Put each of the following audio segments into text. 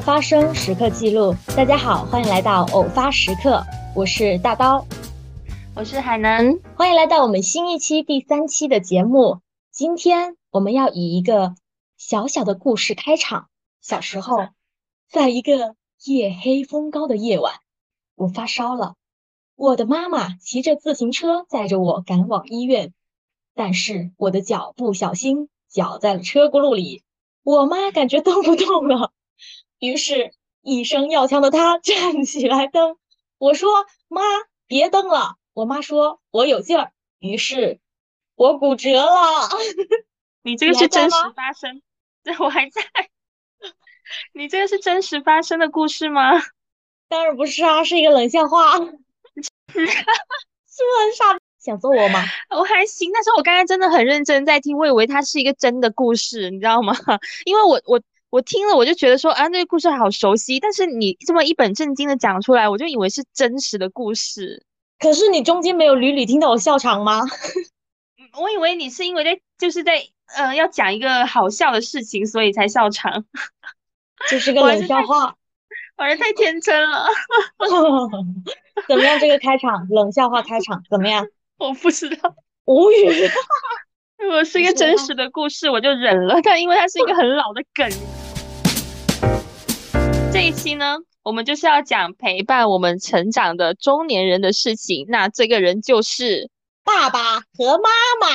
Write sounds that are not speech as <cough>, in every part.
儿发生，时刻记录。大家好，欢迎来到偶发时刻，我是大刀，我是海南，欢迎来到我们新一期第三期的节目。今天我们要以一个小小的故事开场。小时候，在一个夜黑风高的夜晚，我发烧了，我的妈妈骑着自行车载着我赶往医院，但是我的脚不小心绞在了车轱辘里。我妈感觉动不动了，于是一声要强的他 <laughs> 站起来蹬。我说：“妈，别蹬了。”我妈说：“我有劲儿。”于是，我骨折了。<laughs> 你这个是真实发生？<laughs> 对，我还在。你这个是真实发生的故事吗？当然不是啊，是一个冷笑话。是不是很傻？想揍我吗？我还行，但是我刚才真的很认真在听，我以为它是一个真的故事，你知道吗？因为我我我听了，我就觉得说啊，那个故事好熟悉，但是你这么一本正经的讲出来，我就以为是真实的故事。可是你中间没有屡屡听到我笑场吗？<laughs> 我以为你是因为在就是在呃要讲一个好笑的事情，所以才笑场。<laughs> 就是个冷笑话，我是太天真了。<laughs> 怎么样？这个开场冷笑话开场怎么样？我不知道，无语。如果是一个真实的故事，我就忍了。但因为它是一个很老的梗，这一期呢，我们就是要讲陪伴我们成长的中年人的事情。那这个人就是爸爸和妈妈。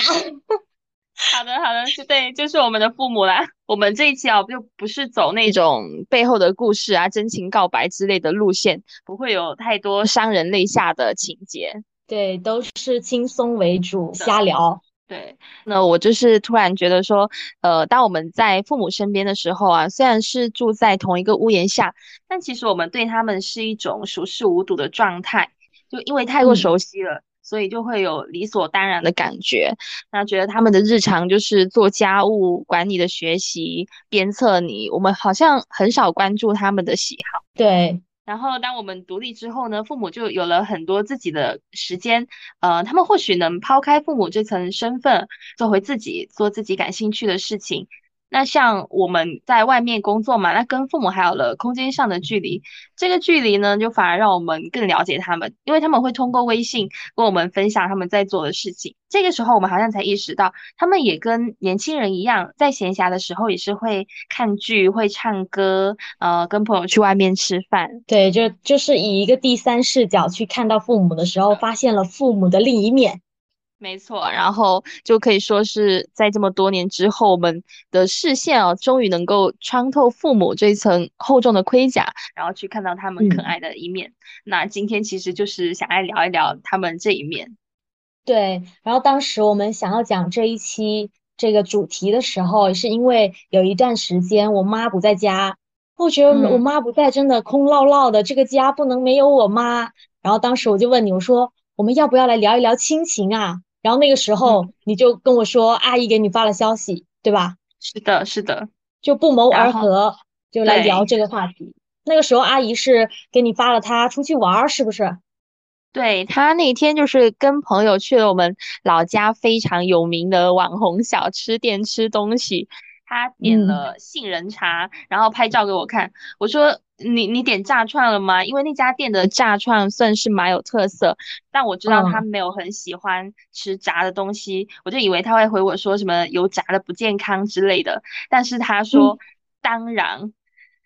<laughs> 好的，好的，就对，就是我们的父母啦。我们这一期啊，就不是走那种背后的故事啊、真情告白之类的路线，不会有太多伤人泪下的情节。对，都是轻松为主，瞎聊。对，那我就是突然觉得说，呃，当我们在父母身边的时候啊，虽然是住在同一个屋檐下，但其实我们对他们是一种熟视无睹的状态，就因为太过熟悉了，所以就会有理所当然的感觉。那觉得他们的日常就是做家务、管你的学习、鞭策你，我们好像很少关注他们的喜好。对。然后，当我们独立之后呢，父母就有了很多自己的时间，呃，他们或许能抛开父母这层身份，做回自己，做自己感兴趣的事情。那像我们在外面工作嘛，那跟父母还有了空间上的距离，这个距离呢，就反而让我们更了解他们，因为他们会通过微信跟我们分享他们在做的事情。这个时候，我们好像才意识到，他们也跟年轻人一样，在闲暇的时候也是会看剧、会唱歌，呃，跟朋友去外面吃饭。对，就就是以一个第三视角去看到父母的时候，发现了父母的另一面。没错，然后就可以说是在这么多年之后，我们的视线啊，终于能够穿透父母这一层厚重的盔甲，然后去看到他们可爱的一面。那今天其实就是想来聊一聊他们这一面。对，然后当时我们想要讲这一期这个主题的时候，是因为有一段时间我妈不在家，我觉得我妈不在真的空落落的，这个家不能没有我妈。然后当时我就问你，我说我们要不要来聊一聊亲情啊？然后那个时候你就跟我说，阿姨给你发了消息，对吧？是的，是的，就不谋而合，就来聊这个话题。那个时候阿姨是给你发了她出去玩，是不是？对她那天就是跟朋友去了我们老家非常有名的网红小吃店吃东西，她点了杏仁茶，然后拍照给我看，我说。你你点炸串了吗？因为那家店的炸串算是蛮有特色，但我知道他没有很喜欢吃炸的东西，我就以为他会回我说什么油炸的不健康之类的，但是他说当然，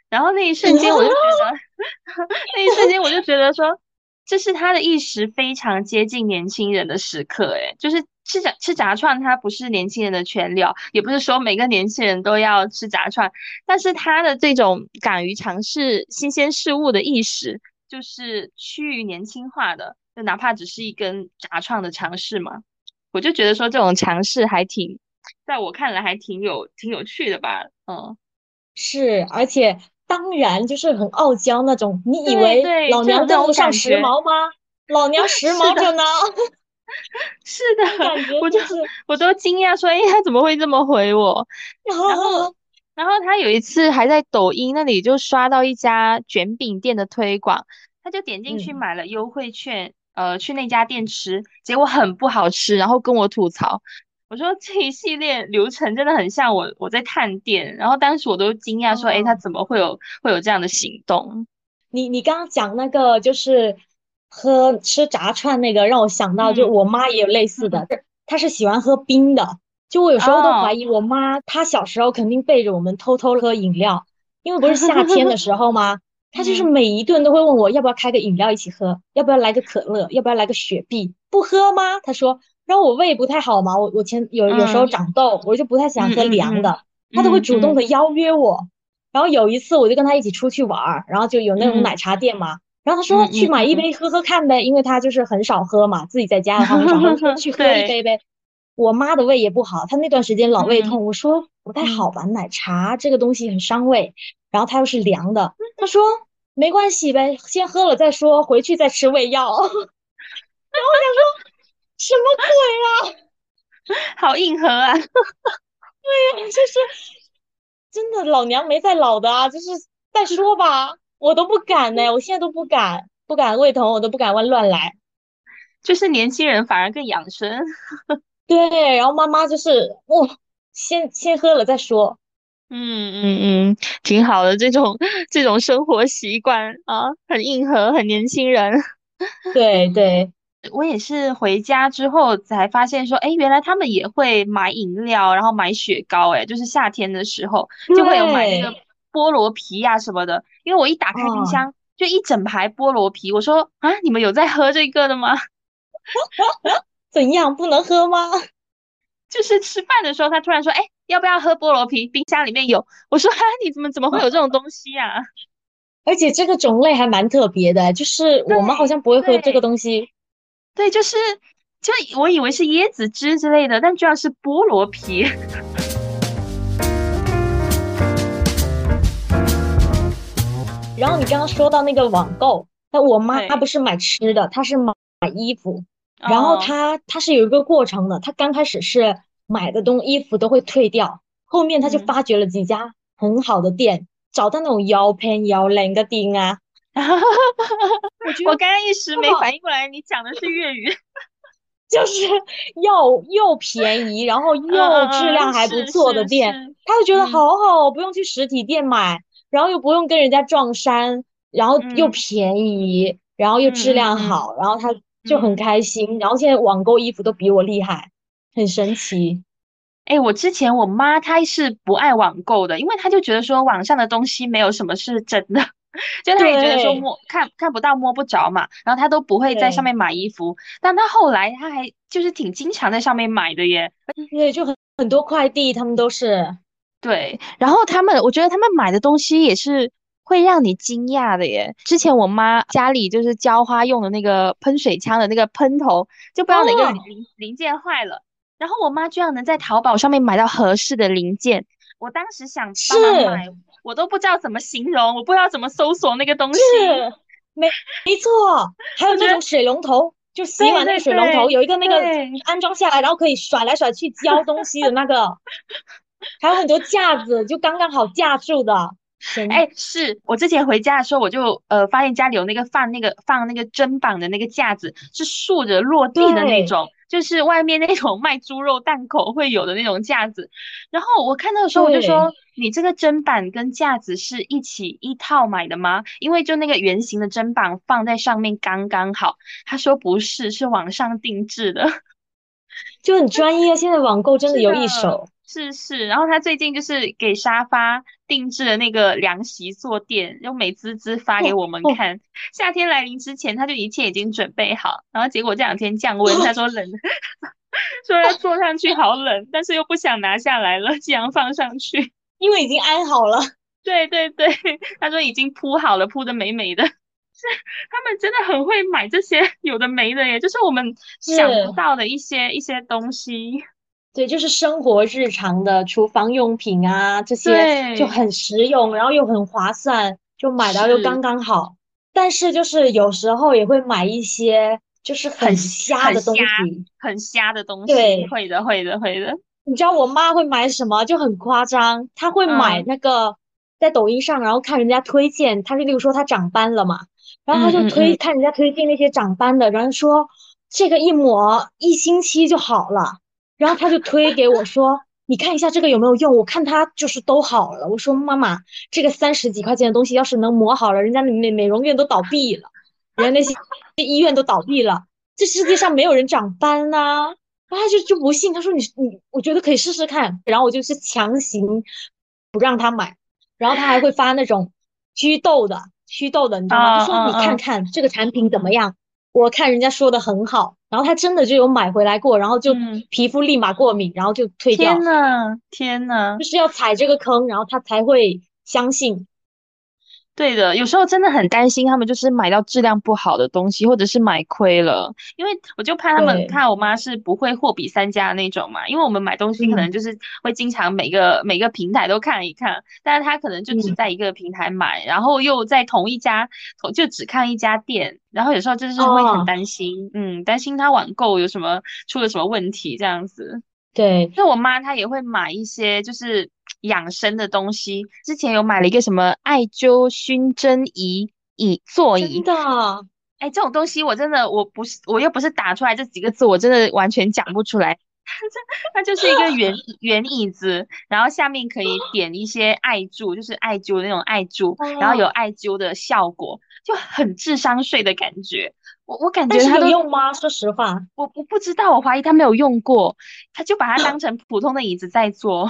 然后那一瞬间我就觉得，<laughs> 那一瞬间我就觉得说。这是他的意识非常接近年轻人的时刻，诶，就是吃炸吃炸串，它不是年轻人的全料，也不是说每个年轻人都要吃炸串，但是他的这种敢于尝试新鲜事物的意识，就是趋于年轻化的，就哪怕只是一根炸串的尝试嘛，我就觉得说这种尝试还挺，在我看来还挺有挺有趣的吧，嗯，是，而且。当然，就是很傲娇那种。你以为老娘跟不上时髦 <laughs> 吗？老娘时髦着呢。<laughs> <laughs> 是的，我就是我都惊讶说，哎，他怎么会这么回我？<laughs> 然后，然后他有一次还在抖音那里就刷到一家卷饼店的推广，他就点进去买了优惠券，呃，去那家店吃，结果很不好吃，然后跟我吐槽。我说这一系列流程真的很像我我在探店，然后当时我都惊讶说，哎，他怎么会有会有这样的行动？你你刚刚讲那个就是喝吃炸串那个，让我想到就我妈也有类似的，<laughs> 她是喜欢喝冰的，就我有时候都怀疑我妈她小时候肯定背着我们偷偷喝饮料，因为不是夏天的时候吗？<laughs> 她就是每一顿都会问我要不要开个饮料一起喝，要不要来个可乐，要不要来个雪碧，不喝吗？她说。然后我胃不太好嘛，我我前有有时候长痘，我就不太喜欢喝凉的，她都会主动的邀约我。然后有一次我就跟她一起出去玩儿，然后就有那种奶茶店嘛，然后他说去买一杯喝喝看呗，因为他就是很少喝嘛，自己在家的话很少喝，<laughs> 去喝一杯呗。我妈的胃也不好，她那段时间老胃痛，我说不太好吧，奶茶这个东西很伤胃，然后它又是凉的，他说没关系呗，先喝了再说，回去再吃胃药。<laughs> 然后我想说。什么鬼啊！<laughs> 好硬核啊！对呀，就是真的，老娘没在老的啊，就是再说吧，我都不敢呢，我现在都不敢，不敢胃疼，我都不敢乱乱来。就是年轻人反而更养生。<laughs> 对，然后妈妈就是哇，先先喝了再说。嗯嗯嗯，挺好的，这种这种生活习惯啊，很硬核，很年轻人。<laughs> 对对。我也是回家之后才发现，说，哎，原来他们也会买饮料，然后买雪糕，哎，就是夏天的时候就会有买那个菠萝皮呀什么的。因为我一打开冰箱，就一整排菠萝皮。我说啊，你们有在喝这个的吗？<laughs> 怎样不能喝吗？<laughs> 就是吃饭的时候，他突然说，哎，要不要喝菠萝皮？冰箱里面有。我说，哈，你怎么怎么会有这种东西呀？<laughs> 而且这个种类还蛮特别的，就是我们好像不会喝这个东西。对，就是，就我以为是椰子汁之类的，但居然是菠萝皮。然后你刚刚说到那个网购，那我妈她不是买吃的，她是买买衣服。然后她她是有一个过程的，她刚开始是买的东衣服都会退掉，后面她就发掘了几家很好的店，找到那种腰偏腰两个丁啊。<laughs> 我刚刚一时没反应过来，你讲的是粤语，<laughs> 就是又又便宜，然后又质量还不错的店，他就觉得好好，不用去实体店买，然后又不用跟人家撞衫，然后又便宜，然后又质量好，然后他就很开心。然后现在网购衣服都比我厉害，很神奇。哎，我之前我妈她是不爱网购的，因为她就觉得说网上的东西没有什么是真的。<laughs> 就他也觉得说摸看看不到摸不着嘛，然后他都不会在上面买衣服，但他后来他还就是挺经常在上面买的耶。对，就很很多快递他们都是对，然后他们我觉得他们买的东西也是会让你惊讶的耶。之前我妈家里就是浇花用的那个喷水枪的那个喷头，就不知道哪个零零件坏了，然后我妈居然能在淘宝上面买到合适的零件，我当时想帮忙买。我都不知道怎么形容，我不知道怎么搜索那个东西。是，没没错，还有那种水龙头，就洗碗那个水龙头，有一个那个安装下来，然后可以甩来甩去浇东西的那个，<laughs> 还有很多架子，就刚刚好架住的。哎，是我之前回家的时候，我就呃发现家里有那个放那个放那个砧板的那个架子，是竖着落地的那种。就是外面那种 <laughs> 卖猪肉档口会有的那种架子，然后我看到的时候我就说，你这个砧板跟架子是一起一套买的吗？因为就那个圆形的砧板放在上面刚刚好。他说不是，是网上定制的，<laughs> 就很专业。现在网购真的有一手。是是，然后他最近就是给沙发定制的那个凉席坐垫，用美滋滋发给我们看。夏天来临之前，他就一切已经准备好，然后结果这两天降温，<laughs> 他说冷，<laughs> 说要坐上去好冷，但是又不想拿下来了，这样放上去，<laughs> 因为已经安好了。对对对，他说已经铺好了，铺的美美的。是他们真的很会买这些有的没的耶，就是我们想不到的一些一些东西。对，就是生活日常的厨房用品啊，这些就很实用，然后又很划算，就买到又刚刚好。但是就是有时候也会买一些就是很瞎的东西，很瞎的东西。对，会的，会的，会的。你知道我妈会买什么？就很夸张，她会买那个在抖音上，然后看人家推荐，她就例如说她长斑了嘛，然后她就推看人家推荐那些长斑的，然后说这个一抹一星期就好了。然后他就推给我说：“你看一下这个有没有用？我看它就是都好了。”我说：“妈妈，这个三十几块钱的东西要是能磨好了，人家美美容院都倒闭了，人家那些医院都倒闭了，这世界上没有人长斑呐。”然后他就就不信，他说：“你你，我觉得可以试试看。”然后我就是强行不让他买，然后他还会发那种祛痘的祛痘的，你知道吗？他说：“你看看这个产品怎么样？”我看人家说的很好，然后他真的就有买回来过，然后就皮肤立马过敏，然后就退掉。天呐，天呐，就是要踩这个坑，然后他才会相信。对的，有时候真的很担心他们就是买到质量不好的东西，或者是买亏了，因为我就怕他们怕我妈是不会货比三家那种嘛，因为我们买东西可能就是会经常每个每个平台都看一看，但是他可能就只在一个平台买，然后又在同一家同就只看一家店，然后有时候就是会很担心，嗯，担心他网购有什么出了什么问题这样子。对，那我妈她也会买一些就是。养生的东西，之前有买了一个什么艾灸熏蒸仪椅座椅，真的，哎，这种东西我真的我不是我又不是打出来这几个字，我真的完全讲不出来。<laughs> 它就是一个 <laughs> 圆圆椅子，然后下面可以点一些艾柱，就是艾灸的那种艾柱，然后有艾灸的效果，就很智商税的感觉。我我感觉它有用吗？说实话，我我不知道，我怀疑他没有用过，他就把它当成普通的椅子在做。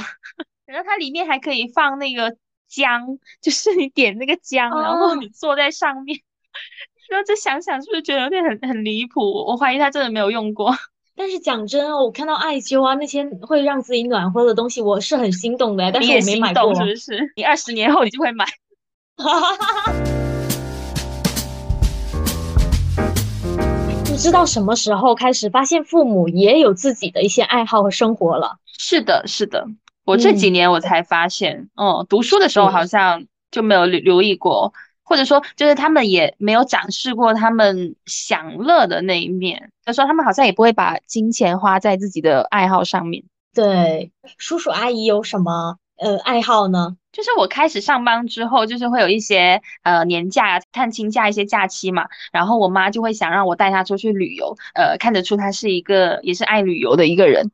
然后它里面还可以放那个姜，就是你点那个姜，然后你坐在上面。<laughs> 然后这想想是不是觉得有点很很离谱？我怀疑他真的没有用过。<laughs> 但是讲真哦，我看到艾灸啊那些会让自己暖和的东西，我是很心动的。但是我没买过，是不是？你二十年后你就会买。<laughs> 不知道什么时候开始发现父母也有自己的一些爱好和生活了。是的，是的。我这几年我才发现，嗯，读书的时候好像就没有留留意过，或者说就是他们也没有展示过他们享乐的那一面。他说他们好像也不会把金钱花在自己的爱好上面。对，叔叔阿姨有什么呃爱好呢？就是我开始上班之后，就是会有一些呃年假、探亲假一些假期嘛，然后我妈就会想让我带她出去旅游，呃，看得出她是一个也是爱旅游的一个人。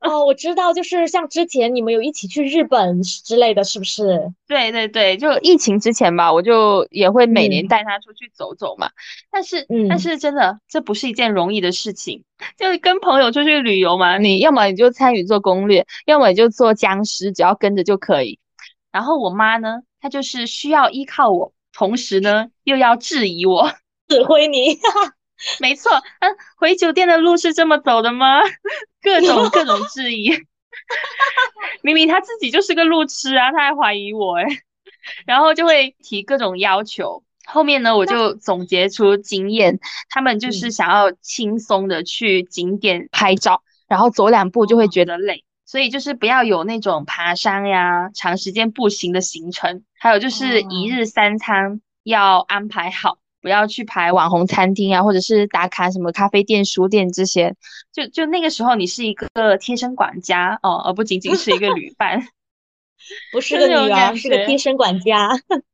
<laughs> 哦，我知道，就是像之前你们有一起去日本之类的，是不是？对对对，就疫情之前吧，我就也会每年带他出去走走嘛。但是，但是真的，这不是一件容易的事情。就是跟朋友出去旅游嘛，你要么你就参与做攻略，要么你就做僵尸，只要跟着就可以。然后我妈呢，她就是需要依靠我，同时呢又要质疑我，指挥你。<laughs> <laughs> 没错，嗯，回酒店的路是这么走的吗？各种 <laughs> 各种质疑，<laughs> 明明他自己就是个路痴啊，他还怀疑我哎，然后就会提各种要求。后面呢，我就总结出经验，他们就是想要轻松的去景点拍照，然后走两步就会觉得累，所以就是不要有那种爬山呀、长时间步行的行程，还有就是一日三餐要安排好。不要去排网红餐厅啊，或者是打卡什么咖啡店、书店这些。就就那个时候，你是一个贴身管家哦，而不仅仅是一个旅 <laughs> 伴，不是个女儿，是个贴身管家。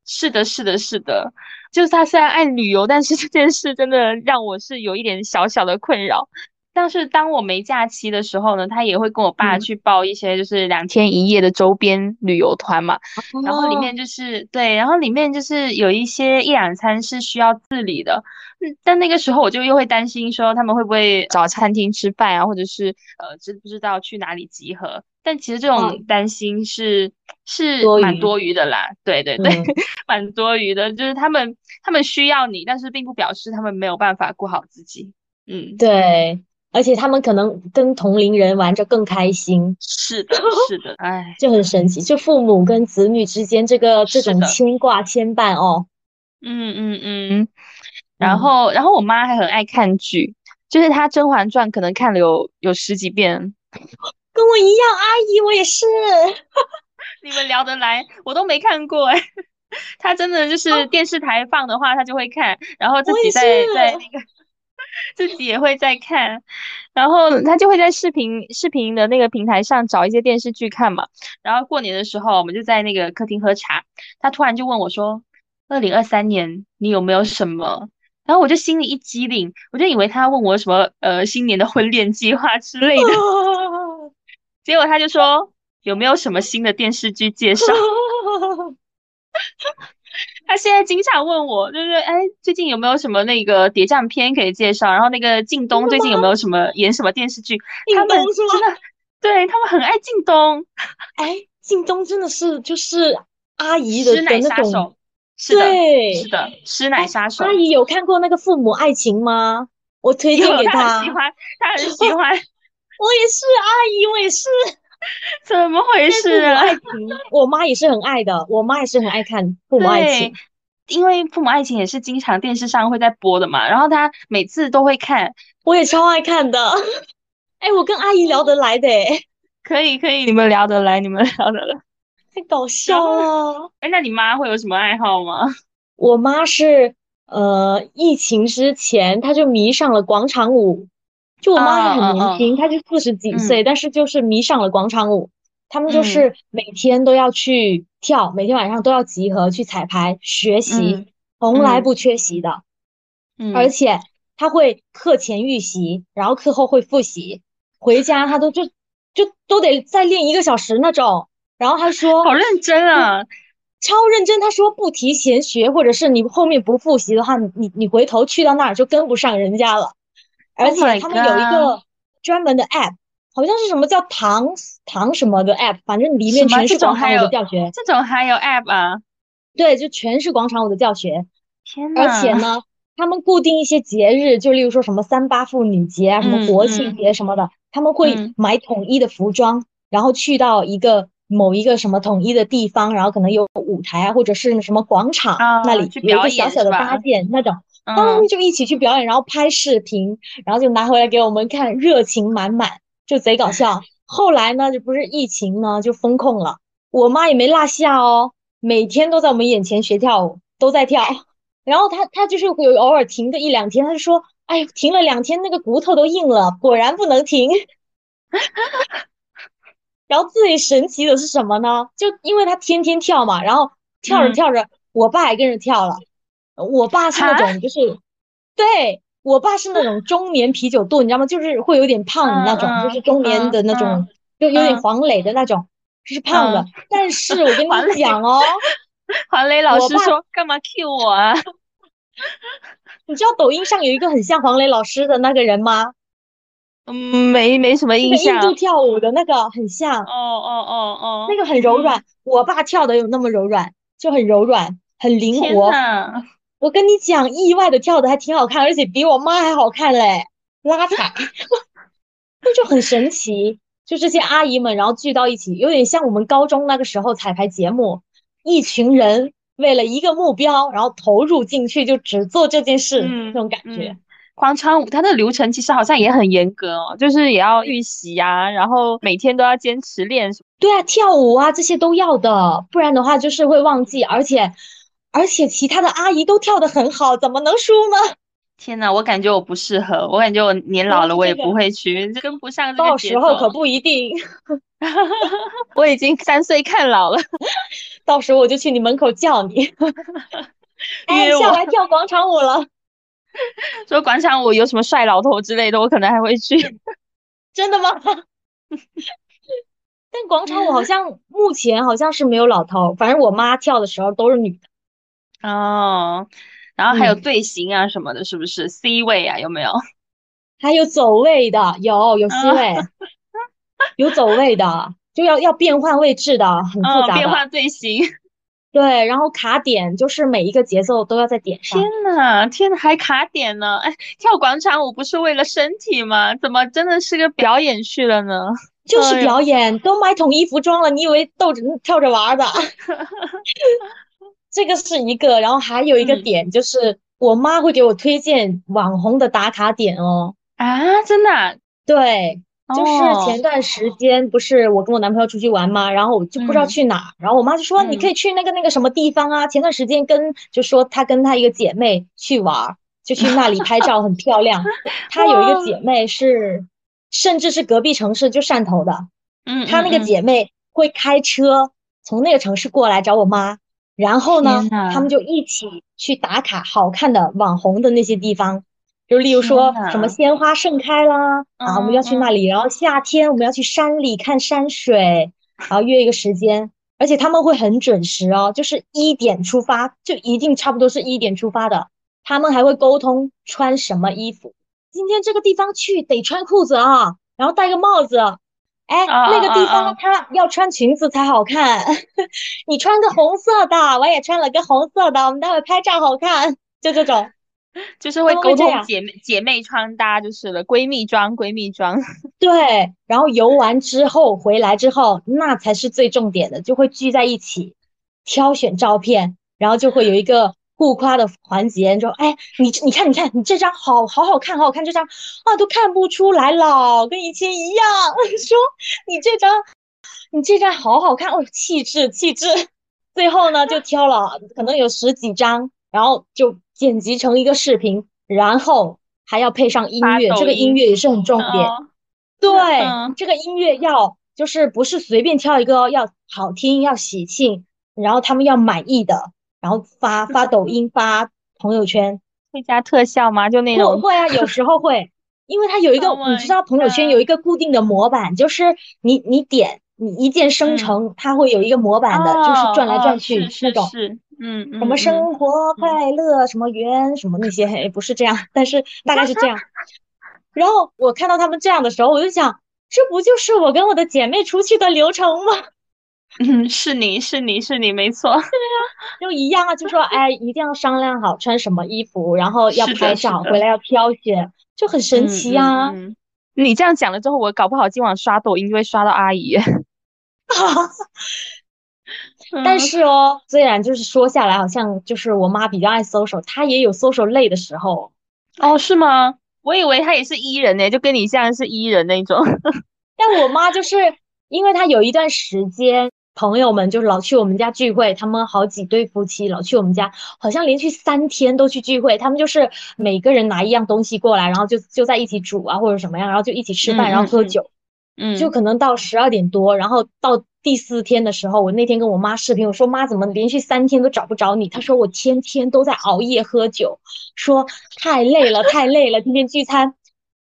是的，是的，是的。就是他虽然爱旅游，但是这件事真的让我是有一点小小的困扰。但是当我没假期的时候呢，他也会跟我爸去报一些就是两天一夜的周边旅游团嘛，然后里面就是对，然后里面就是有一些一两餐是需要自理的，嗯，但那个时候我就又会担心说他们会不会找餐厅吃饭啊，或者是呃知不知道去哪里集合？但其实这种担心是是蛮多余的啦，对对对，<laughs> 蛮多余的，就是他们他们需要你，但是并不表示他们没有办法顾好自己，嗯，对。而且他们可能跟同龄人玩着更开心，是的，是的，哎，<laughs> 就很神奇，就父母跟子女之间这个这种牵挂牵绊哦，嗯嗯嗯，然后然后我妈还很爱看剧，就是她《甄嬛传》可能看了有有十几遍，跟我一样，阿姨我也是，<laughs> 你们聊得来，我都没看过哎，<laughs> 她真的就是电视台放的话，她就会看，然后自己在在那个。自己也会在看，然后他就会在视频视频的那个平台上找一些电视剧看嘛。然后过年的时候，我们就在那个客厅喝茶，他突然就问我说：“二零二三年你有没有什么？”然后我就心里一激灵，我就以为他要问我什么呃新年的婚恋计划之类的。<laughs> 结果他就说有没有什么新的电视剧介绍？<laughs> <laughs> 他现在经常问我，就是哎，最近有没有什么那个谍战片可以介绍？然后那个靳东最近有没有什么演什么电视剧？他们真的，对他们很爱靳东。<laughs> 哎，靳东真的是就是阿姨的奶杀手，对，是的，吃奶杀手。阿姨有看过那个《父母爱情》吗？我推荐给他，喜欢，他很喜 <laughs> 欢。我也是阿姨，我也是。<laughs> 怎么回事啊？爱情，我妈也是很爱的，我妈也是很爱看《父母爱情》，因为《父母爱情》也是经常电视上会在播的嘛，然后她每次都会看，我也超爱看的。哎，我跟阿姨聊得来的，可以可以，你们聊得来，你们聊得来，太搞笑了。哎，那你妈会有什么爱好吗？我妈是呃，疫情之前她就迷上了广场舞。就我妈也很年轻，她就四十几岁，但是就是迷上了广场舞。他们就是每天都要去跳，每天晚上都要集合去彩排学习，从来不缺席的。嗯，而且他会课前预习，然后课后会复习，回家他都就就都得再练一个小时那种。然后他说好认真啊，超认真。他说不提前学，或者是你后面不复习的话，你你你回头去到那儿就跟不上人家了。而且他们有一个专门的 app，好像是什么叫唐唐什么的 app，反正里面全是广场舞的教学。这种还有 app 啊？对，就全是广场舞的教学。天呐！而且呢，他们固定一些节日，就例如说什么三八妇女节啊，什么国庆节什么的，他们会买统一的服装，然后去到一个某一个什么统一的地方，然后可能有舞台啊，或者是什么广场那里有一个小小的搭建那种。他们就一起去表演，然后拍视频，然后就拿回来给我们看，热情满满，就贼搞笑。<laughs> 后来呢，就不是疫情呢，就封控了，我妈也没落下哦，每天都在我们眼前学跳舞，都在跳。<laughs> 然后她她就是有偶尔停个一两天，她就说：“哎，停了两天，那个骨头都硬了，果然不能停。<laughs> ”然后最神奇的是什么呢？就因为她天天跳嘛，然后跳着跳着，我爸也跟着跳了。我爸是那种，就是对我爸是那种中年啤酒肚，你知道吗？就是会有点胖的那种，就是中年的那种，就有点黄磊的那种，就是胖的。<laughs> 但是我跟你讲哦，黄磊老师说干嘛 Q 我啊？<laughs> 你知道抖音上有一个很像黄磊老师的那个人吗？嗯，没没什么印象。印度跳舞的那个很像。哦哦哦哦，那个很柔软。我爸跳的有那么柔软，就很柔软，很灵活。我跟你讲，意外的跳的还挺好看，而且比我妈还好看嘞，拉踩，<laughs> 那就很神奇。就这些阿姨们，然后聚到一起，有点像我们高中那个时候彩排节目，一群人为了一个目标，然后投入进去，就只做这件事，那种感觉。广场舞它的流程其实好像也很严格哦，就是也要预习呀，然后每天都要坚持练。对啊，跳舞啊这些都要的，不然的话就是会忘记，而且。而且其他的阿姨都跳得很好，怎么能输呢？天哪，我感觉我不适合，我感觉我年老了，我也不会去，跟不上这个到时候可不一定，<laughs> 我已经三岁看老了，<laughs> 到时候我就去你门口叫你，<laughs> 哎，下来跳广场舞了。说广场舞有什么帅老头之类的，我可能还会去。真的吗？但广场舞好像目前好像是没有老头，反正我妈跳的时候都是女的。哦，然后还有队形啊什么的，是不是 C 位啊？有没有？<laughs> 还有走位的，有有 C 位，<laughs> 有走位的，就要要变换位置的，很复杂。变换队形。<laughs> 对，然后卡点，就是每一个节奏都要在点上。天呐，天呐，还卡点呢！哎，跳广场舞不是为了身体吗？怎么真的是个表演去了呢？就是表演，都买统一服装了，你以为逗着跳着玩的？这个是一个，然后还有一个点就是我妈会给我推荐网红的打卡点哦。啊，真的？对，就是前段时间不是我跟我男朋友出去玩嘛？然后我就不知道去哪，然后我妈就说你可以去那个那个什么地方啊。前段时间跟就说她跟她一个姐妹去玩，就去那里拍照，很漂亮。<laughs> 她有一个姐妹是，甚至是隔壁城市就汕头的，嗯，她那个姐妹会开车从那个城市过来找我妈。然后呢，他们就一起去打卡好看的网红的那些地方，就例如说什么鲜花盛开啦，啊，我们要去那里，然后夏天我们要去山里看山水，然后约一个时间，而且他们会很准时哦，就是一点出发，就一定差不多是一点出发的。他们还会沟通穿什么衣服，今天这个地方去得穿裤子啊，然后戴个帽子。哎，那个地方他要穿裙子才好看，<laughs> 你穿个红色的，我也穿了个红色的，我们待会拍照好看，就这种。<laughs> 就是会沟通姐妹姐妹穿搭就是了，闺蜜装闺蜜装。<laughs> 对，然后游完之后回来之后，那才是最重点的，就会聚在一起挑选照片，然后就会有一个互夸的环节，说：“哎，你你看你看你这张好好好看，好好看这张啊，都看不出来了，跟以前一样。<laughs> 说你这张你这张好好看哦，气质气质。最后呢，就挑了可能有十几张，然后就。剪辑成一个视频，然后还要配上音乐，这个音乐也是很重点。对，这个音乐要就是不是随便挑一个，要好听，要喜庆，然后他们要满意的，然后发发抖音、发朋友圈。<laughs> 会加特效吗？就那种？会啊，有时候会，因为它有一个，你知道朋友圈有一个固定的模板，就是你你点你一键生成，它会有一个模板的，就是转来转去那种。嗯，什么生活快乐，什么圆，什么那些，哎，不是这样，但是大概是这样。<laughs> 然后我看到他们这样的时候，我就想，这不就是我跟我的姐妹出去的流程吗？嗯，是你是你是你，没错。<laughs> 对呀，就一样啊，就说，哎，一定要商量好穿什么衣服，然后要拍照，回来要挑选，就很神奇啊。你这样讲了之后，我搞不好今晚刷抖音就会刷到阿姨。<laughs> 但是哦，虽然就是说下来，好像就是我妈比较爱 social，她也有 social 累的时候。哦，是吗？我以为她也是 E 人呢，就跟你像是 E 人那种。<laughs> 但我妈就是因为她有一段时间，朋友们就是老去我们家聚会，他们好几对夫妻老去我们家，好像连续三天都去聚会。他们就是每个人拿一样东西过来，然后就就在一起煮啊或者什么样，然后就一起吃饭，然后喝酒。嗯，就可能到十二点多，然后到。第四天的时候，我那天跟我妈视频，我说妈，怎么连续三天都找不着你？她说我天天都在熬夜喝酒，说太累了，太累了，天天聚餐，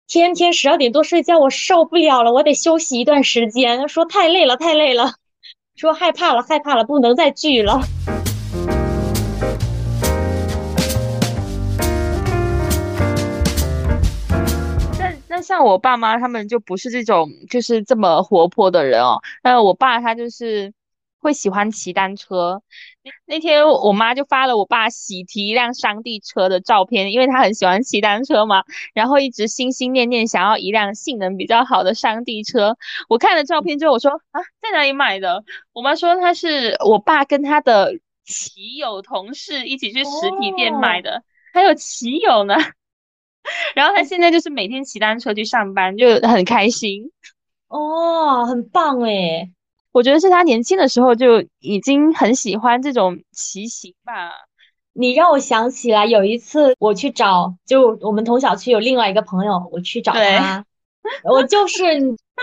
天天十二点多睡觉，我受不了了，我得休息一段时间。说太累了，太累了，说害怕了，害怕了，不能再聚了。<laughs> 那那像我爸妈他们就不是这种，就是这么活泼的人哦。那我爸他就是会喜欢骑单车。那天我妈就发了我爸喜提一辆山地车的照片，因为他很喜欢骑单车嘛，然后一直心心念念想要一辆性能比较好的山地车。我看了照片之后，我说啊，在哪里买的？我妈说他是我爸跟他的骑友同事一起去实体店买的，还有骑友呢。<laughs> 然后他现在就是每天骑单车去上班，就很开心哦，很棒诶。我觉得是他年轻的时候就已经很喜欢这种骑行吧。你让我想起来有一次我去找，就我们同小区有另外一个朋友，我去找他，我就是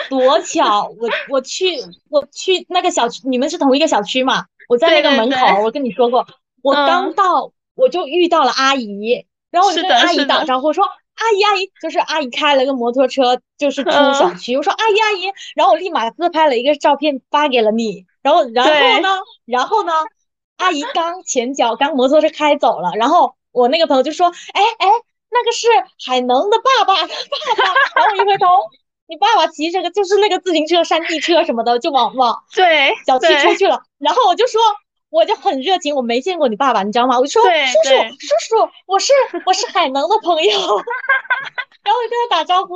多巧，我我去我去那个小区，你们是同一个小区嘛？我在那个门口，我跟你说过，我刚到我就遇到了阿姨。然后我就跟阿姨打招呼说：“阿姨，阿姨，就是阿姨开了个摩托车，就是出小区。”我说：“阿姨，阿姨。”然后我立马自拍了一个照片发给了你。然后，然后呢？然后呢？阿姨刚前脚刚摩托车开走了，然后我那个朋友就说：“哎哎，那个是海能的爸爸，爸爸。<laughs> ”然后我一回头，你爸爸骑这个就是那个自行车、山地车什么的，就往往对小区出去了。然后我就说。我就很热情，我没见过你爸爸，你知道吗？我就说叔叔叔叔，我是我是海能的朋友，<laughs> 然后我跟他打招呼，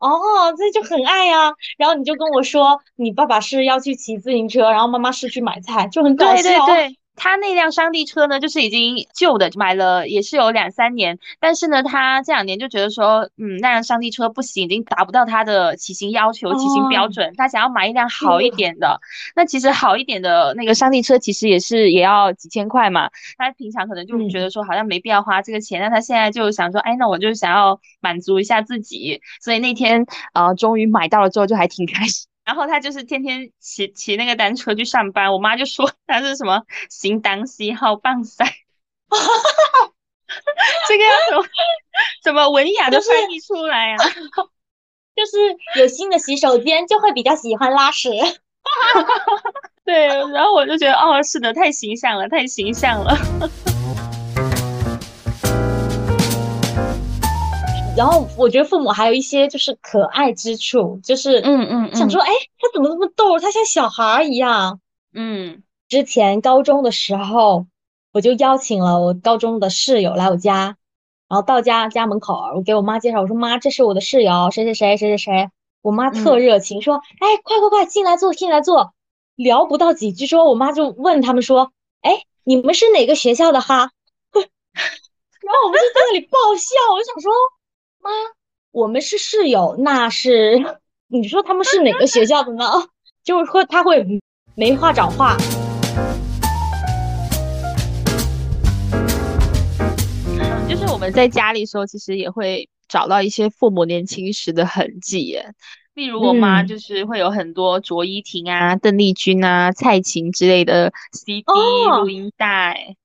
哦，这就很爱呀。然后你就跟我说，你爸爸是要去骑自行车，然后妈妈是去买菜，就很搞笑。他那辆山地车呢，就是已经旧的，买了也是有两三年，但是呢，他这两年就觉得说，嗯，那辆山地车不行，已经达不到他的骑行要求、骑行标准，他想要买一辆好一点的。那其实好一点的那个山地车，其实也是也要几千块嘛。他平常可能就觉得说，好像没必要花这个钱，但他现在就想说，哎，那我就想要满足一下自己，所以那天呃，终于买到了之后，就还挺开心。然后他就是天天骑骑那个单车去上班，我妈就说他是什么行当西号棒赛，这个要怎么怎么文雅的翻译出来啊？<laughs> 就是有新的洗手间，就会比较喜欢拉屎。对，然后我就觉得，哦，是的，太形象了，太形象了。然后我觉得父母还有一些就是可爱之处，就是嗯嗯，想说，哎，他怎么那么逗？他像小孩一样。嗯，之前高中的时候，我就邀请了我高中的室友来我家，然后到家家门口，我给我妈介绍，我说妈，这是我的室友，谁谁谁谁谁谁。我妈特热情，说，哎，快快快，进来坐，进来坐。聊不到几句，说我妈就问他们说，哎，你们是哪个学校的哈？<laughs> 然后我们就在那里爆笑，我就想说。妈，我们是室友，那是 <laughs> 你说他们是哪个学校的呢？<laughs> 就是会他会没话找话。就是我们在家里的时候，其实也会找到一些父母年轻时的痕迹耶。例如我妈就是会有很多卓依婷啊、邓丽君啊、蔡琴之类的 CD 录音带，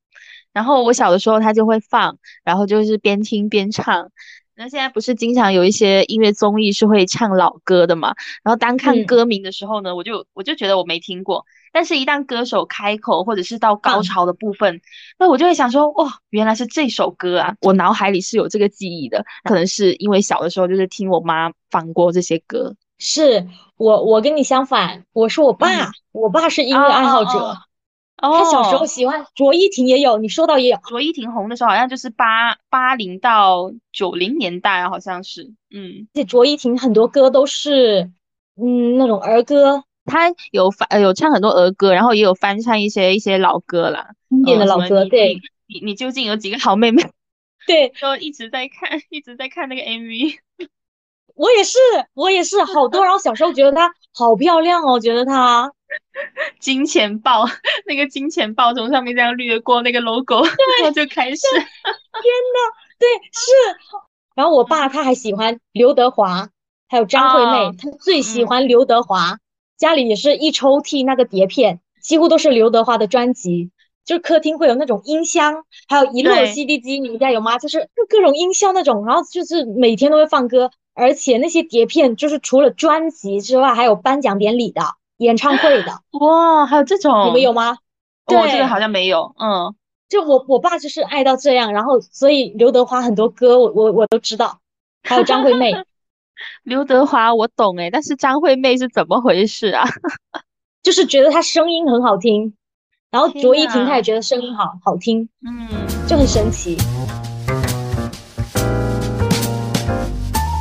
然后我小的时候她就会放，然后就是边听边唱。那现在不是经常有一些音乐综艺是会唱老歌的嘛？然后单看歌名的时候呢，我就我就觉得我没听过。但是，一旦歌手开口或者是到高潮的部分，那我就会想说，哇，原来是这首歌啊！我脑海里是有这个记忆的。可能是因为小的时候就是听我妈放过这些歌。是我，我跟你相反，我是我爸，我爸是音乐爱好者。他小时候喜欢卓依婷，也有你说到也有卓依婷红的时候，好像就是八八零到九零年代啊，好像是，嗯，而且卓依婷很多歌都是，嗯，那种儿歌，她有翻有唱很多儿歌，然后也有翻唱一些一些老歌啦，经典的老歌。对，你你究竟有几个好妹妹？对，<laughs> 都一直在看，一直在看那个 MV。我也是，我也是好多。然后小时候觉得她好漂亮哦，觉得她。<laughs> 金钱豹，<laughs> 那个金钱豹从上面这样掠过那个 logo，<laughs> 然后就开始。天呐，对，是。然后我爸他还喜欢刘德华，还有张惠妹，他最喜欢刘德华。家里也是一抽屉那个碟片，几乎都是刘德华的专辑。就是客厅会有那种音箱，还有一摞 CD 机，你们家有吗？就是各种音效那种，然后就是每天都会放歌，而且那些碟片就是除了专辑之外，还有颁奖典礼的。演唱会的哇，<laughs> 还有这种，你们有吗？我这个好像没有。嗯，就我我爸就是爱到这样，然后所以刘德华很多歌我我我都知道，还有张惠妹。<laughs> 刘德华我懂哎，但是张惠妹是怎么回事啊？<laughs> 就是觉得她声音很好听，然后卓依婷她也觉得声音好好听，嗯，就很神奇。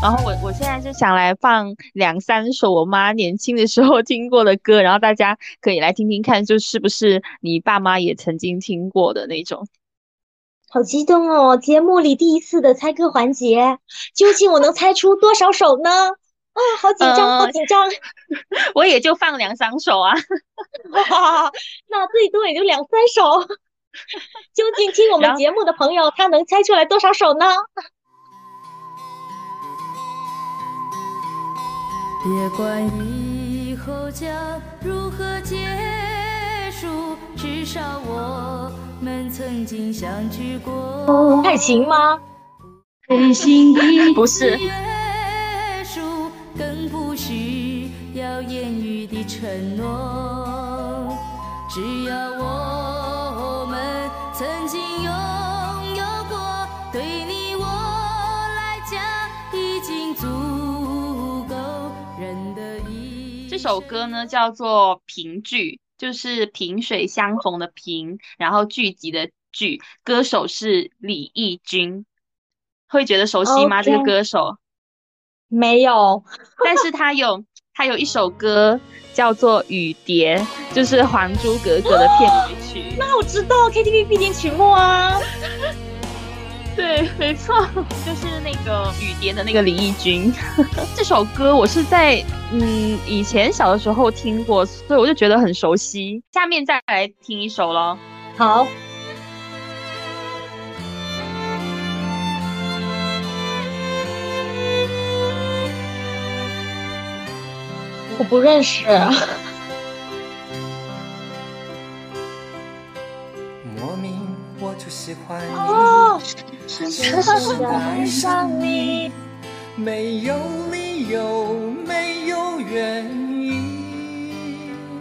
然后我我现在就想来放两三首我妈年轻的时候听过的歌，然后大家可以来听听看，就是不是你爸妈也曾经听过的那种。好激动哦！节目里第一次的猜歌环节，究竟我能猜出多少首呢？<laughs> 啊，好紧张，好紧张！<laughs> 我也就放两三首啊，<laughs> 那最多也就两三首。究竟听我们节目的朋友，他能猜出来多少首呢？别管以后将如何结束，至少我们曾经相聚过。爱情吗？真心的不是。更不需要言语的承诺。只要我们曾经拥首歌呢叫做《萍聚》，就是萍水相逢的萍，然后聚集的聚，歌手是李翊君，会觉得熟悉吗？这个歌手没有，但是他有他有一首歌叫做《雨蝶》，就是《还珠格格》的片尾曲。那我知道 KTV 必点曲目啊。对，没错，<laughs> 就是那个雨蝶的那个李翊君。<laughs> 这首歌我是在嗯以前小的时候听过，所以我就觉得很熟悉。下面再来听一首喽。好，我不认识。莫名我就喜欢你。深深的爱上你，没有理由，没有原因，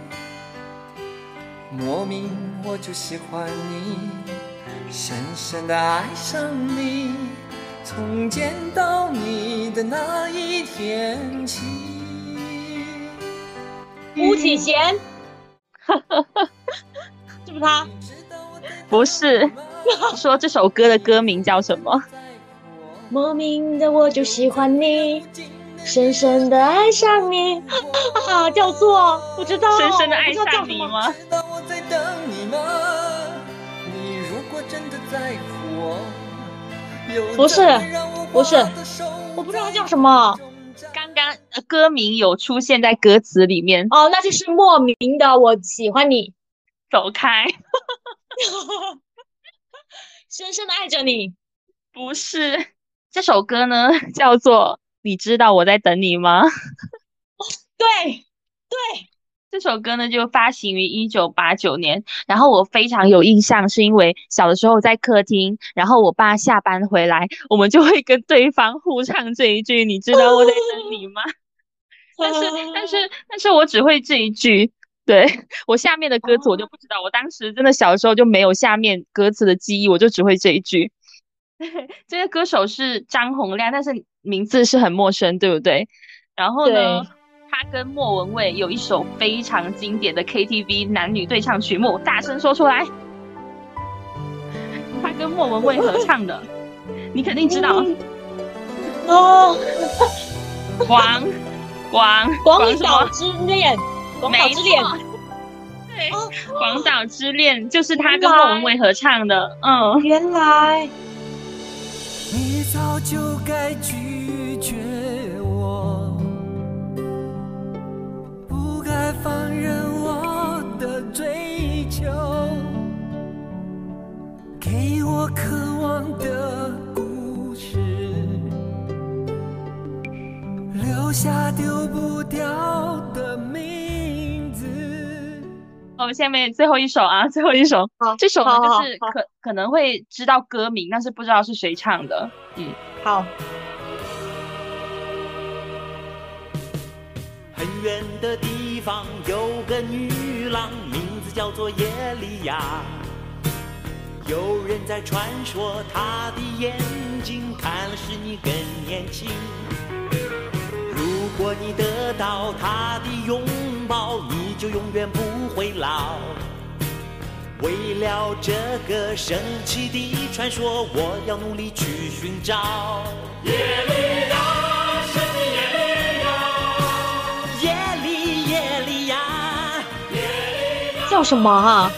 莫名我就喜欢你，深深的爱上你，从见到你的那一天起。巫启贤，<laughs> 是不是他？不是，<laughs> 说这首歌的歌名叫什么？莫名的我就喜欢你，深深的爱上你，啊，叫做不知道，深深的爱上你吗？不是，不是，我不知道它叫什么。刚刚歌名有出现在歌词里面哦，那就是莫名的我喜欢你，走开。<laughs> 深深的爱着你，不是这首歌呢，<laughs> 叫做你知道我在等你吗？<laughs> 对对，这首歌呢就发行于一九八九年，然后我非常有印象，是因为小的时候在客厅，然后我爸下班回来，我们就会跟对方互唱这一句，你知道我在等你吗？<laughs> 但是但是但是我只会这一句。<laughs> 对我下面的歌词我就不知道，我当时真的小时候就没有下面歌词的记忆，我就只会这一句。<laughs> 这个歌手是张洪亮，但是名字是很陌生，对不对？然后呢，他跟莫文蔚有一首非常经典的 KTV 男女对唱曲目，大声说出来。他跟莫文蔚合唱的，你肯定知道。哦，<laughs> 广广广岛之恋。<laughs> 广岛之恋，对，广岛之恋就是他跟莫文蔚合唱的，嗯，原来。你早就该拒绝我，不该放任我的追求，给我渴望的故事，留下丢不掉的名。我们下面最后一首啊，最后一首，<laughs> 好，这首呢就是可可能会知道歌名，但是不知道是谁唱的。嗯，好。很远的地方有个女郎，名字叫做耶利亚。有人在传说，她的眼睛看了使你更年轻。如果你得到她的拥抱，你就永远不会老。为了这个神奇的传说，我要努力去寻找。耶利亚，神的耶利亚，耶利耶利亚，叫什么啊？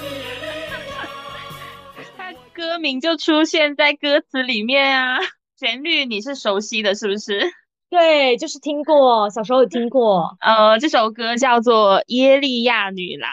<laughs> 他歌名就出现在歌词里面啊，旋律你是熟悉的，是不是？对，就是听过，小时候有听过。呃，这首歌叫做《耶利亚女郎》，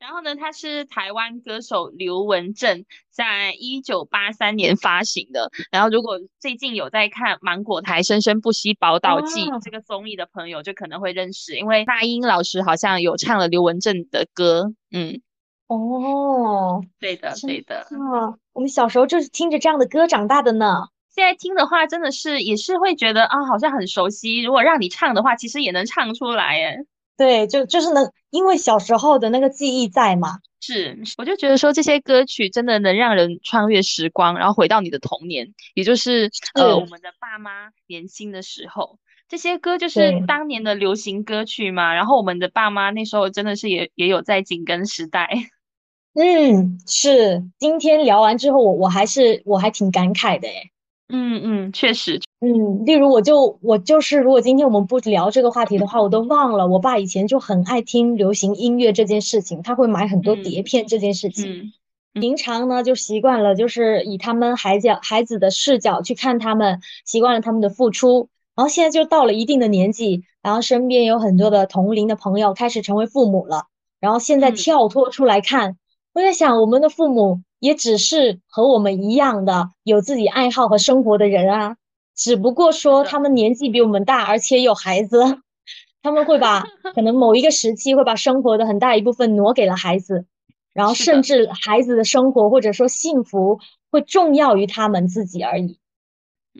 然后呢，它是台湾歌手刘文正在一九八三年发行的。然后，如果最近有在看芒果台《生生不息宝岛记》这个综艺的朋友，就可能会认识，因为那英老师好像有唱了刘文正的歌。嗯，哦，对的，对的。啊，我们小时候就是听着这样的歌长大的呢。现在听的话，真的是也是会觉得啊，好像很熟悉。如果让你唱的话，其实也能唱出来耶。对，就就是能，因为小时候的那个记忆在嘛。是，我就觉得说这些歌曲真的能让人穿越时光，然后回到你的童年，也就是呃我们的爸妈年轻的时候。这些歌就是当年的流行歌曲嘛。然后我们的爸妈那时候真的是也也有在紧跟时代。<laughs> 嗯，是。今天聊完之后，我我还是我还挺感慨的诶嗯嗯，确实，嗯，例如我就我就是，如果今天我们不聊这个话题的话，我都忘了我爸以前就很爱听流行音乐这件事情，他会买很多碟片这件事情。平常呢就习惯了，就是以他们孩子孩子的视角去看他们，习惯了他们的付出，然后现在就到了一定的年纪，然后身边有很多的同龄的朋友开始成为父母了，然后现在跳脱出来看，我在想我们的父母。也只是和我们一样的有自己爱好和生活的人啊，只不过说他们年纪比我们大，而且有孩子，<laughs> 他们会把 <laughs> 可能某一个时期会把生活的很大一部分挪给了孩子，然后甚至孩子的生活或者说幸福会重要于他们自己而已。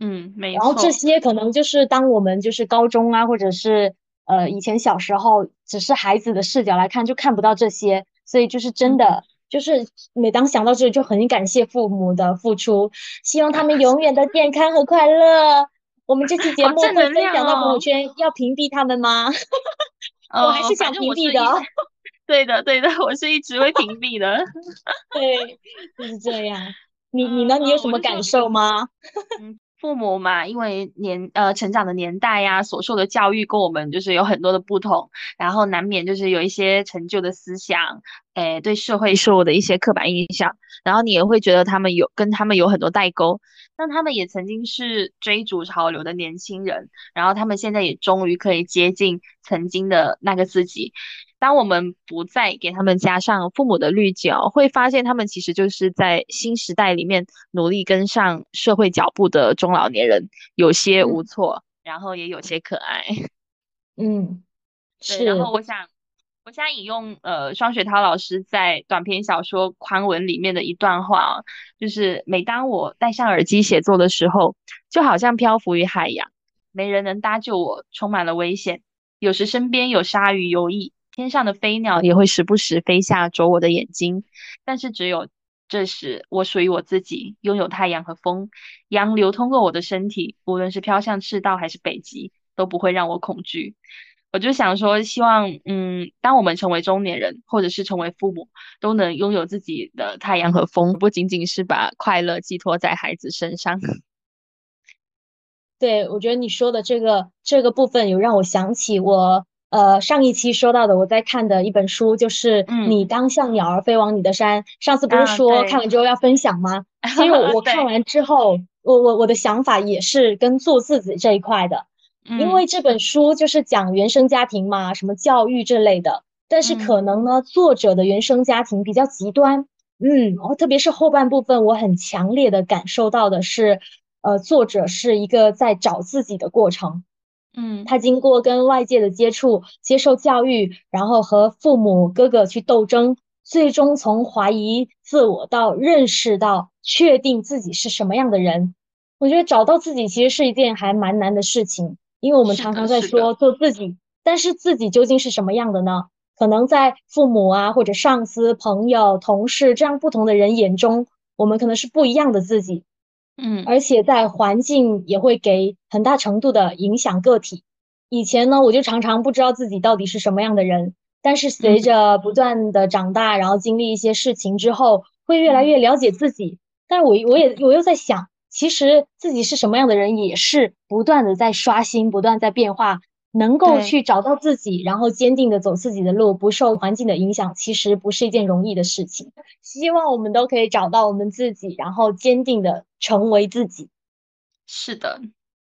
嗯，没。然后这，些可能就是当我们就是高中啊，或者是呃以前小时候，只是孩子的视角来看，就看不到这些，所以就是真嗯。的，就是每当想到这里，就很感谢父母的付出，希望他们永远的健康和快乐。我们这期节目分享到朋友哦。圈，要屏蔽他们吗？<laughs> 我还呃，是想屏蔽的。<laughs> 对的，对的，我是一直会屏蔽的。对，就是这样。你你嗯呢？你有什么感，受吗？<laughs> 嗯，父母嘛，因为年呃成长的年代呀，所受的教育跟我们就是有很多的不同，然后难免就是有一些陈旧的思想，诶，对社会受的一些刻板印象，然后你也会觉得他们有跟他们有很多代沟，但他们也曾经是追逐潮流的年轻人，然后他们现在也终于可以接近曾经的那个自己。当我们不再给他们加上父母的滤镜，会发现他们其实就是在新时代里面努力跟上社会脚步的中老年人，有些无嗯措，然后也有些可爱。<laughs> 嗯，是，然后，我想，我想引用呃双雪涛老师在短篇小说《宽文》里面的一段话啊，就是每当我戴上耳机写作的时候，就好像漂浮于海洋，没人能搭救我，充满了危险。有时身边有鲨鱼游弋，天上的飞鸟也会时不时飞下啄我的眼睛，但是只有这时，我属于我自己，拥有太阳和风，洋流通过我的身体，无论是飘向赤道还是北极，都不会让我恐惧。我就想说，希望，嗯，当我们成为中年人，或者是成为父母，都能拥有自己的太阳和风，不仅仅是把快乐寄托在孩子身上。<laughs> 对，我觉得你说的这个这个部分有让我想起我呃上一期说到的我在看的一本书，就是嗯《你当像鸟儿飞往你的山》。上次不是啊，说看，完之后要分享吗？其实我 <laughs> 我看，完之后，我我我的想法也是跟做自己这一块的。因嗯为这本书就是讲原生家庭嘛，什么教育这类的，但是嗯可能呢，作者的原生家庭比较极端，嗯，然后特别是后半部分，我很强烈的感受到的是，呃，作者是一个在找自己的过程，嗯他经过跟外界的接触，接受教育，然后和父母、哥哥去斗争，最终从怀疑自我到认识到确定自己是什么样的人。我觉得找到自己其实是一件还蛮难的事情，因为我们，常常在，说做自己，但是自己究竟是什么样的呢？可能在父母啊，或者上司、朋友、同事这样不同的人眼中，我们可能是不一样的自己。嗯而且在环境也会给很大程度的影响个体。以前呢，我就常常不知道自己到底是什么样的人，但是随嗯着不断的长大，然后经历一些事情之后，会越来嗯越了解自己。但是我我也我又在想，其实自己是什么样的人，也是不断的在刷新，不断在变化。能够，去找到自己，然后坚定的走自己的路，不受环境的影响，其实不是一件容易的事情。希望我们都可以找到我们自己，然后坚定的成为自己。是的，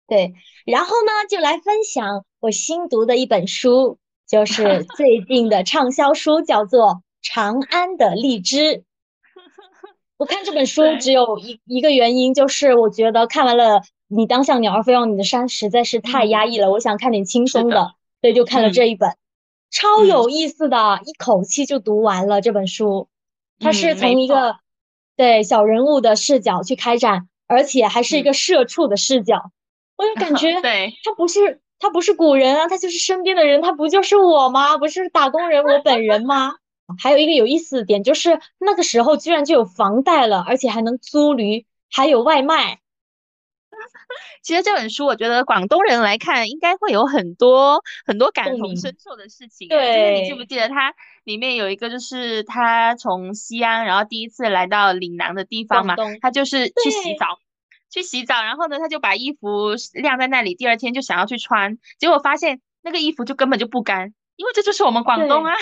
对，然后呢，就来分享我新读的一本书，就是 <laughs> 最近的畅销书，叫做《长安的荔枝》。<laughs> 我看这本书，只有一一个原因，就是我觉得看完了《你当像鸟儿飞往你的山》，实在是太压嗯，抑了，我想看点轻松的，所以就。看了这嗯。一本，超嗯。有意思的，一口气就读完了这本书。它是从一个对小人物的视角去开展，而且还是一嗯，个社畜的视角，我就感觉 <laughs> 对，他不是他不是古人啊，他就是身边的人，他不就是我吗？不是打工人我本人吗？<laughs> 还有一个有意思的点就是那个时候居然就有房贷了，而且还能租驴，还有外卖。<laughs> 其实这本书，我觉得广东人来看，应该会有很多很多感同身受的事情。哎，就是你记不，记得它里面有一个，就是他从西安，然后第一次来到岭南的地方嘛，他就是去洗，澡，去洗澡，然后呢，他就把衣服晾在那里，第二天就想要去穿，结果发现那个衣服就根本就不干，因为这就是我们广东。啊。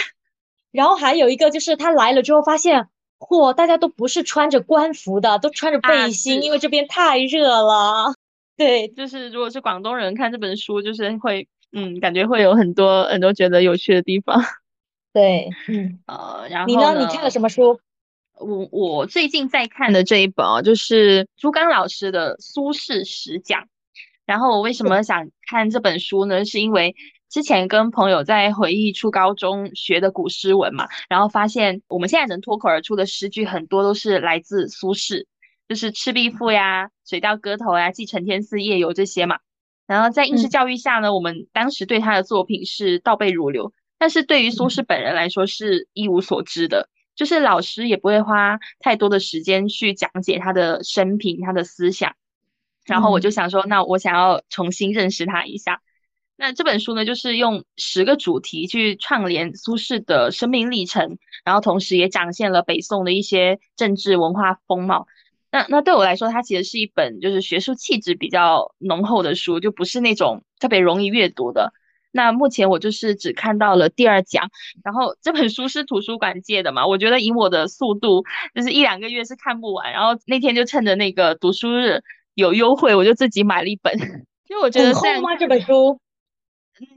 然后还有一个就是他来了之后发现，嚯，大家都不是穿着官服的，都穿着啊，背心，因，为这边太热了。对就是如果是广东人看这本书，就是会，嗯，感觉会有很多很多觉得有趣的地方。对，嗯，呃，然后你呢？你看了呢，什么书？我我最近在看的这一本哦，就是朱刚老师的《苏轼十讲》。然后我为什么想看这本书呢？是因为之前跟朋友在回忆初高中学的古诗文嘛，然后发现我们现在能脱口而出的诗句很多都是来自苏轼。就是《赤壁赋》呀、《水调歌头》呀、《寄承天寺夜游》这些嘛。然后在应试教育下呢，我们当时对他的作品是倒背如流，但是对于苏轼本人来说是一无所知的，就是老师也不会花太多的时间去讲解他的生平、他的思想。然后我就想说，那我想要重新认识他一下。那这本书呢，就是用十个主题去串联苏轼的生命历程，然后同时也展现了北宋的一些政治文化风貌。那那对我来说，它其实是一本就是学术气质比较浓厚的书，就不是那种特别容易阅读的。那目前我就是只看到了第二讲，然后这本书是图书馆借的嘛，我觉得以我的速度，就是一两个月是看不完。然后那天就趁着那个读书日有优惠，我就自己买了一本，<laughs> 因为我觉得很厚吗？这本书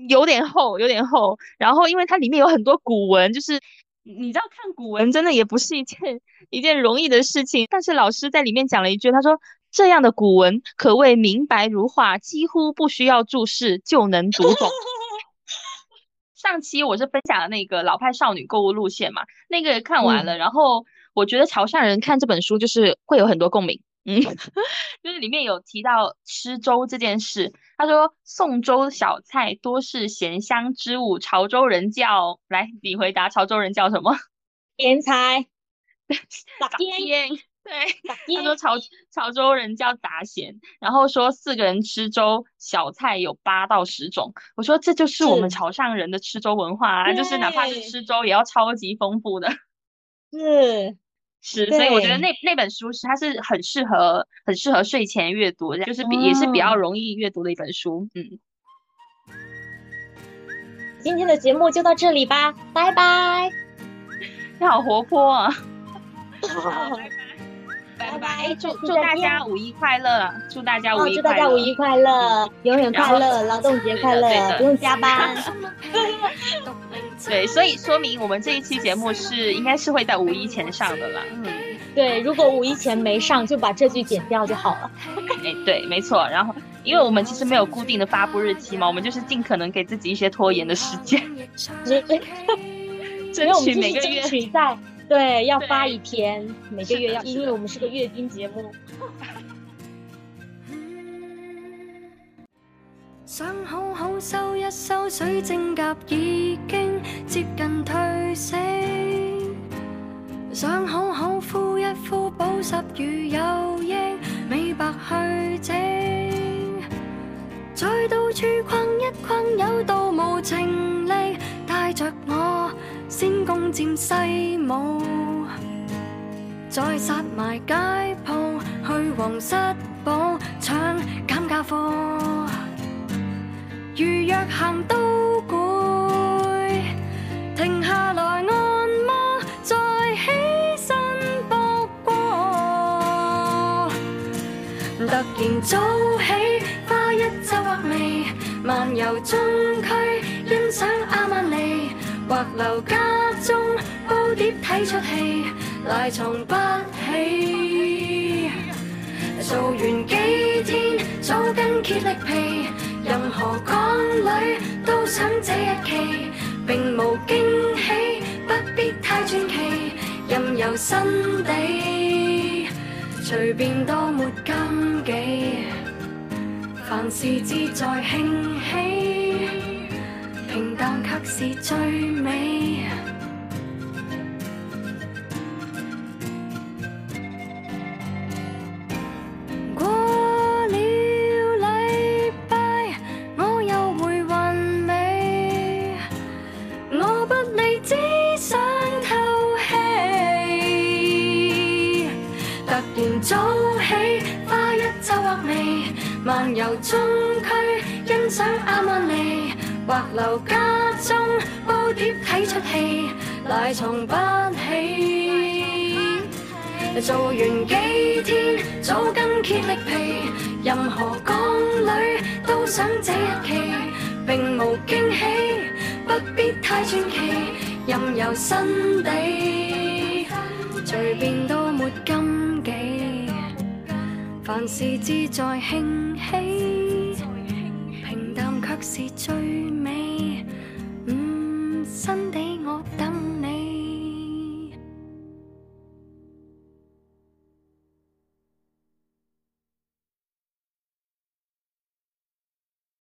有点厚，有点厚。然后因为它里面有很多古文，就是。你知道看古文真的也不是一件一件容易的事情，但是老师在里面讲了一句，他说这样的古文可谓明白如画，几乎不需要注释就能读懂。上期我是分享了那个老派少女购物路线嘛，那个看完了，然后我觉得潮汕人看这本书就是会有很多共鸣。嗯，<laughs> 就是里面有提到吃粥这件事。他说宋粥小菜多是咸香之物，潮州人叫来，你回答潮州人叫什么？甜菜。<laughs> 打鲜。对，他说潮潮州人叫杂咸，然后说四个人吃粥，小菜有八到十种。我说这就是我们潮汕人的吃粥文化啊，就是哪怕是吃粥也要超级丰富的。<laughs> 是。是，所以我觉得那那本书是它是很适合很适合睡前阅读，就是比也是比较容易阅读的一本书。嗯，今天的节目就到这里吧，拜拜。<laughs> 你好活泼啊！<laughs> 好，拜拜，祝祝大家五一快乐！祝大家五一祝大家五一快乐，永远快乐，劳动节快乐，不用加班。<laughs> 对，所以说明我们这一期节目是应该是会在五一前上的啦。嗯，对，如果五一前没上，就把这句剪掉就好了。哎，对，没错。然后，因为我们其实没有固定的发布日期嘛，我们就是尽可能给自己一些拖延的时间。<laughs> 争取每个月在对要发一天，每个月要，因为我们是个月经节目。想好好收一收水晶甲，已经接近褪色。想好好敷一敷保湿乳有益，美白去整。再到处逛一逛，有道无情力带着我先攻占西武，再杀埋街铺，去皇室堡抢减价货。如若行到攰，停下来按摩，再起身卜过。突然早起，花一周或味，漫游中区，欣赏阿曼尼，或留家中煲碟睇出戏，赖床不起。做完几天，早跟竭力疲。任何港女都想这一期，并无惊喜，不必太传奇，任由新地，随便都没禁忌，凡事志在兴起，但却是最美。过了礼拜，我又会还美。我不理，只想透气。突然早起，花一皱画眉，漫游中区，欣赏阿曼尼，或留。戏，赖床不起。做完几天，早更竭力疲，任何港女都想这一期，并无惊喜，不必太传奇，任由新地，随便都没禁忌，凡事志在兴。